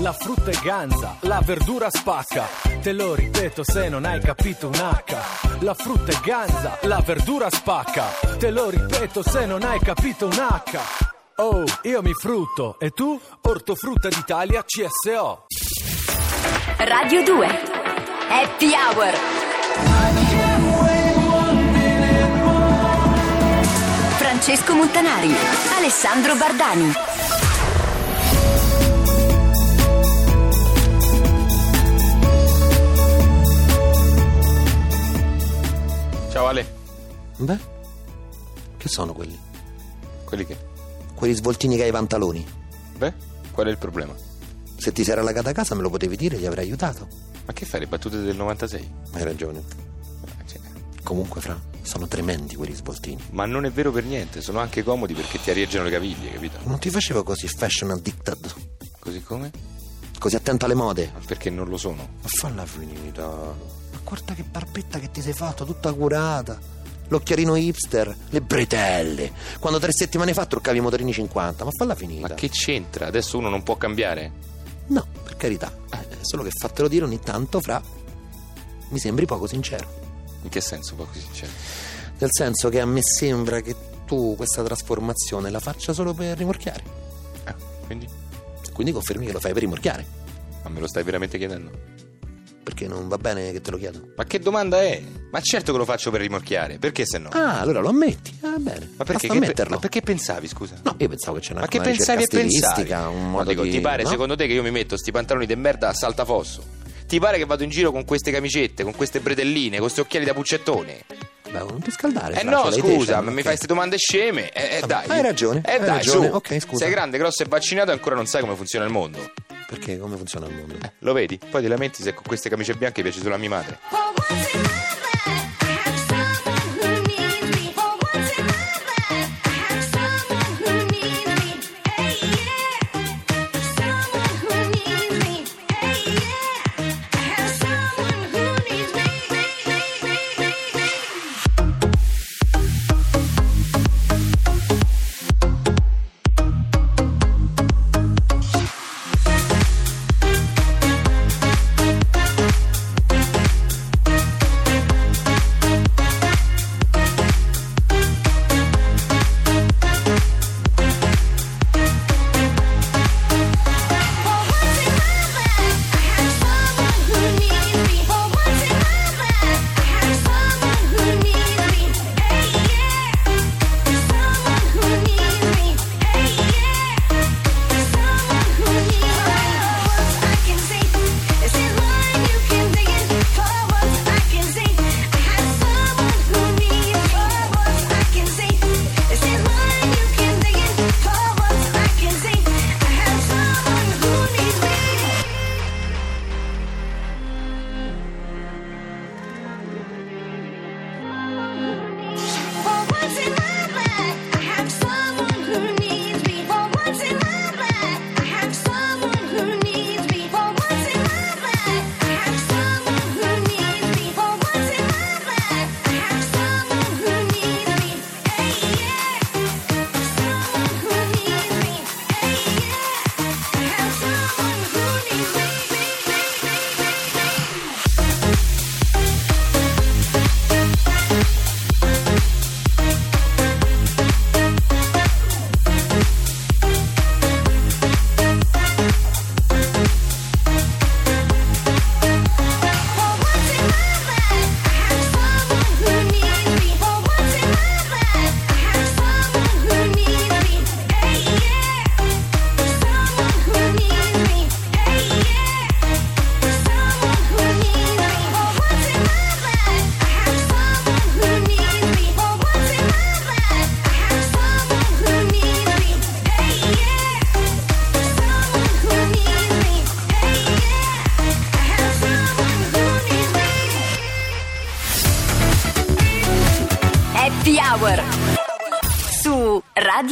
la frutta è ganza, la verdura spacca. Te lo ripeto se non hai capito un H. La frutta è ganza, la verdura spacca. Te lo ripeto se non hai capito un H. Oh, io mi frutto e tu? Ortofrutta d'Italia CSO. Radio 2 Happy Hour Francesco Montanari Alessandro Bardani Ciao Ale, Beh, che sono quelli? quelli che? Quelli svoltini che hai i pantaloni. Beh, qual è il problema? Se ti sei rallagata a casa me lo potevi dire, ti avrei aiutato. Ma che fai le battute del 96? Hai ragione. Eh, cioè, Comunque, Fra, sono tremendi quelli svoltini. Ma non è vero per niente, sono anche comodi perché ti arieggiano le caviglie, capito? Non ti facevo così fashion addicted, Così come? così attento alle mode. Ma Perché non lo sono. Ma falla finita. Guarda che barbetta che ti sei fatto, tutta curata. L'occhialino hipster, le bretelle. Quando tre settimane fa truccavi i motorini 50, ma falla finita. Ma che c'entra? Adesso uno non può cambiare? No, per carità. Eh, solo che fatelo dire ogni tanto, Fra, mi sembri poco sincero. In che senso, poco sincero? Nel senso che a me sembra che tu questa trasformazione la faccia solo per rimorchiare. Ah, quindi? Quindi confermi che lo fai per rimorchiare. Ma me lo stai veramente chiedendo? Perché non va bene che te lo chiedo. Ma che domanda è? Ma certo che lo faccio per rimorchiare, perché se no? Ah, allora lo ammetti. Ah, bene. Ma perché, che pe- ma perché pensavi, scusa? No, io pensavo che c'era Ma una, che una pensavi e pensavi? un No, modo dico, di... ti pare no? secondo te che io mi metto sti pantaloni di merda a saltafosso? Ti pare che vado in giro con queste camicette, con queste bretelline, con questi occhiali da puccettone? Beh, non ti scaldare. Eh no, te, scusa, cioè, ma mi ok. fai queste domande sceme? Eh, eh, dai. hai ragione, Eh hai dai, ragione. su. Ok, scusa. Sei grande, grosso e vaccinato e ancora non sai come funziona il mondo. Perché come funziona il mondo? Lo vedi? Poi ti lamenti se con queste camicie bianche piace solo a mia madre.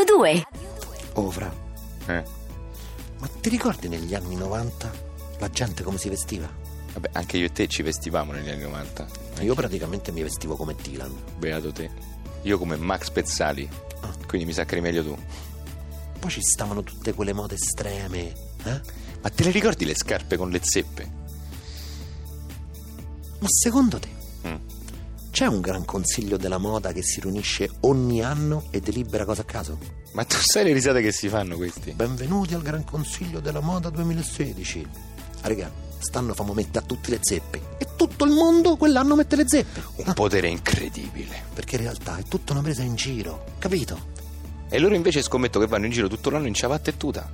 Radio 2 Oh, Fra, Eh. ma ti ricordi negli anni 90 la gente come si vestiva? Vabbè, anche io e te ci vestivamo negli anni 90. Io praticamente mi vestivo come Dylan. Beato te. Io come Max Pezzali. Ah. Quindi mi sa che eri meglio tu. Poi ci stavano tutte quelle mode estreme, eh? Ma te le ricordi le scarpe con le zeppe? Ma secondo te Mm. C'è un gran consiglio della moda che si riunisce ogni anno e delibera cosa a caso? Ma tu sai le risate che si fanno questi? Benvenuti al Gran Consiglio della Moda 2016. Ah, stanno famo mettere a tutti le zeppe. E tutto il mondo quell'anno mette le zeppe. Un potere incredibile. Perché in realtà è tutta una presa in giro, capito? E loro invece scommetto che vanno in giro tutto l'anno in ciabatta e tuta.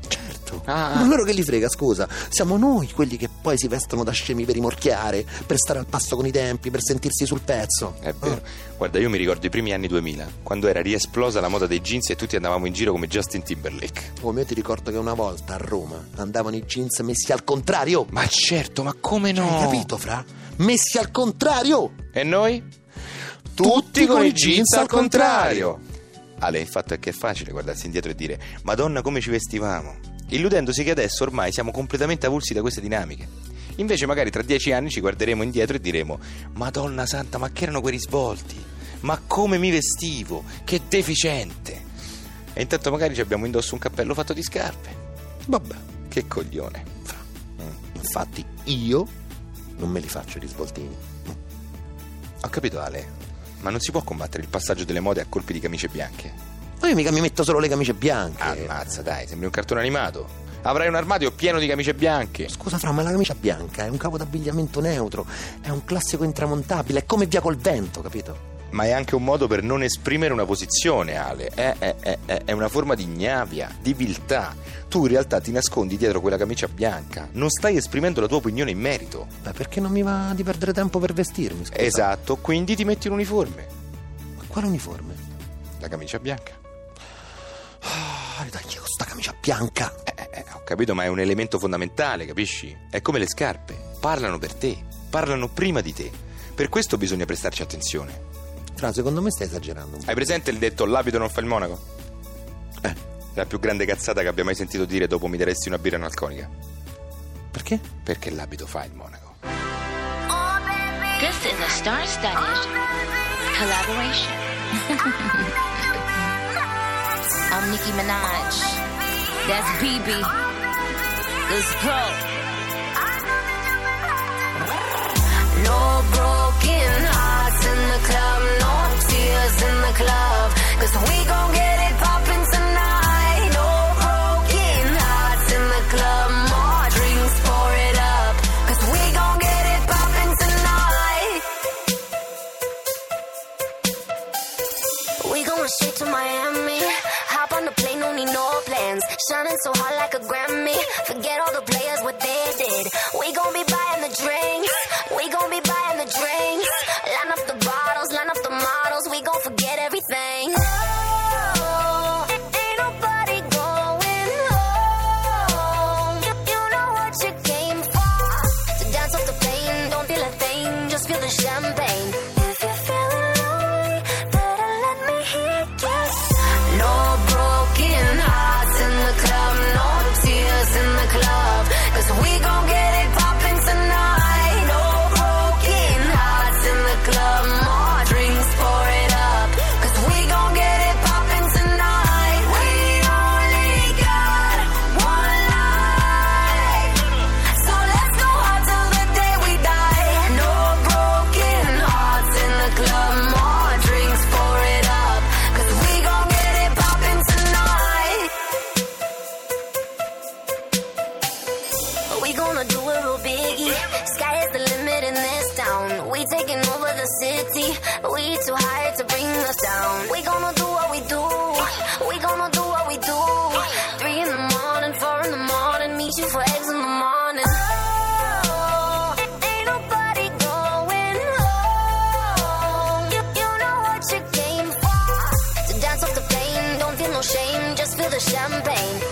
Certo. Ah. Ma loro che li frega, scusa? Siamo noi quelli che poi si vestono da scemi per rimorchiare, per stare al passo con i tempi, per sentirsi sul pezzo. È vero. Guarda, io mi ricordo i primi anni 2000, quando era riesplosa la moda dei jeans e tutti andavamo in giro come Justin Timberlake. Come io ti ricordo che una volta a Roma andavano i jeans messi al contrario. Ma certo, ma come no? Hai capito, fra? Messi al contrario! E noi? Tutti con i jeans al contrario. Ale, il fatto è che è facile guardarsi indietro e dire Madonna come ci vestivamo, illudendosi che adesso ormai siamo completamente avulsi da queste dinamiche. Invece magari tra dieci anni ci guarderemo indietro e diremo Madonna santa, ma che erano quei risvolti? Ma come mi vestivo? Che deficiente! E intanto magari ci abbiamo indosso un cappello fatto di scarpe. Vabbè. Che coglione. Infatti io non me li faccio i risvoltini. Ho capito Ale, ma non si può combattere il passaggio delle mode a colpi di camicie bianche. Ma io mica mi metto solo le camicie bianche. Ammazza, dai, sembri un cartone animato. Avrai un armadio pieno di camicie bianche. Scusa Fra, ma la camicia bianca è un capo d'abbigliamento neutro, è un classico intramontabile, è come via col vento, capito? Ma è anche un modo per non esprimere una posizione, Ale. È, è- è- è- una forma di ignavia, di viltà. Tu in realtà ti nascondi dietro quella camicia bianca. Non stai esprimendo la tua opinione in merito. Beh, perché non mi va di perdere tempo per vestirmi, scusa? Esatto, quindi ti metti l'uniforme. Ma quale uniforme? La camicia bianca. Dai, con sta camicia bianca. Eh, eh, eh, ho capito, ma è un elemento fondamentale, capisci? È come le scarpe. Parlano per te. Parlano prima di te. Per questo bisogna prestarci attenzione. Fra, secondo me stai esagerando un po'. Hai presente il detto l'abito non fa il monaco? Eh, La più grande cazzata che abbia mai sentito dire dopo mi daresti una birra analconica. perché? Perché l'abito fa il monaco. This is a star-studded collaboration. Nicki Minaj. That's BB. Let's go. No broken hearts in the club, no tears in the club. Cause we gon' get it the champagne.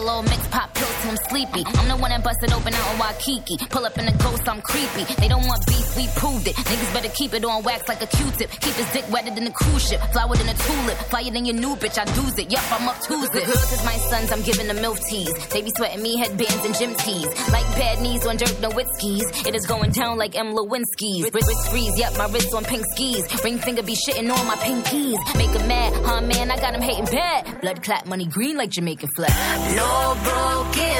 A little mix, pop I'm sleepy. I'm the one that busted open out in Waikiki. Pull up in a ghost, I'm creepy. They don't want beef, we proved it. Niggas better keep it on wax like a Q-tip. Keep his dick wetter than a cruise ship. Flower than a tulip. Flyer than your new bitch, I do's it. Yup, I'm up to it. Girls is my sons, I'm giving them milk teas. They be sweating me headbands and gym tees. Like bad knees on Dirk Nowitzki's. It is going down like M. Lewinsky's. Wrist, wrist freeze, yep, my wrist on pink skis. Ring finger be shitting on my pinkies. Make 'em mad, huh man, I got 'em hating bad. Blood clap, money green like Jamaican flag. No broken the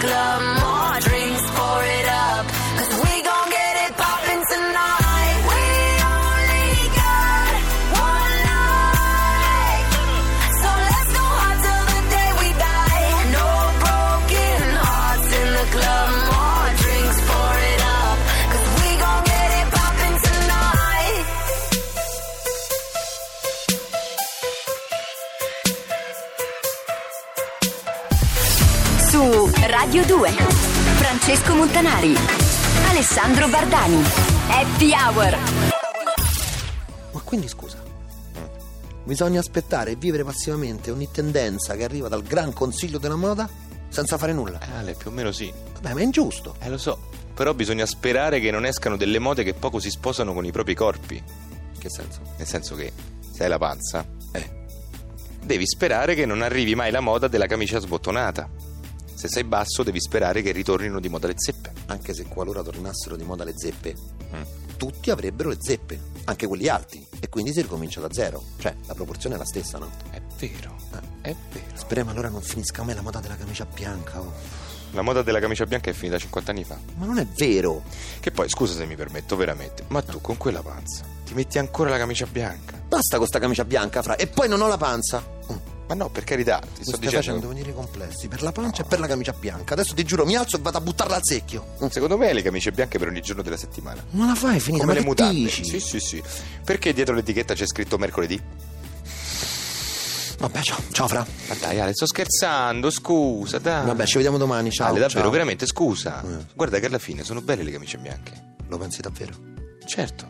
club, Radio 2. Francesco Montanari. Alessandro Bardani. Happy Hour. Ma quindi scusa. Bisogna aspettare e vivere passivamente ogni tendenza che arriva dal gran consiglio della moda senza fare nulla. Eh, Ale, più o meno sì. Vabbè, ma è ingiusto. Eh, lo so. Però bisogna sperare che non escano delle mode che poco si sposano con i propri corpi. Che senso? Nel senso che, se hai la panza, eh, devi sperare che non arrivi mai la moda della camicia sbottonata. Se sei basso, devi sperare che ritornino di moda le zeppe. Anche se qualora tornassero di moda le zeppe, Mm. tutti avrebbero le zeppe, anche quelli alti, e quindi si ricomincia da zero. Cioè, la proporzione è la stessa, no? È vero, è vero. Speriamo allora non finisca mai la moda della camicia bianca. oh. La moda della camicia bianca è finita 50 anni fa. Ma non è vero. Che poi, scusa se mi permetto, veramente, ma tu con quella panza ti metti ancora la camicia bianca? Basta con sta camicia bianca, fra. E poi non ho la panza. Ma no, per carità, ti Mi sto dicendo. facendo venire i complessi per la pancia e per la camicia bianca. Adesso ti giuro, mi alzo e vado a buttarla al secchio. Mm. Secondo me le camicie bianche per ogni giorno della settimana. Non la fai finita, Come ma le mutande. dici? Sì, sì, sì. Perché dietro l'etichetta c'è scritto mercoledì? Vabbè, ciao, ciao Fra. Ma dai, Ale, sto scherzando, scusa, dai. Vabbè, ci vediamo domani, ciao. Ale, davvero, ciao. veramente, scusa. Eh. Guarda che alla fine sono belle le camicie bianche. Lo pensi davvero? Certo.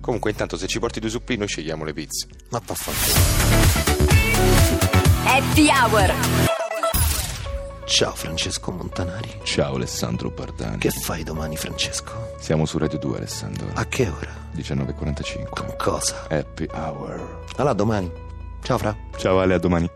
Comunque, intanto, se ci porti due supplì, noi scegliamo le pizze. Ma vaffanculo. Happy Hour. Ciao Francesco Montanari. Ciao, Alessandro Bardani. Che fai domani, Francesco? Siamo su Radio 2, Alessandro. A che ora? 19.45. Con cosa? Happy Hour. Allora, domani. Ciao Fra. Ciao, Ale, a domani.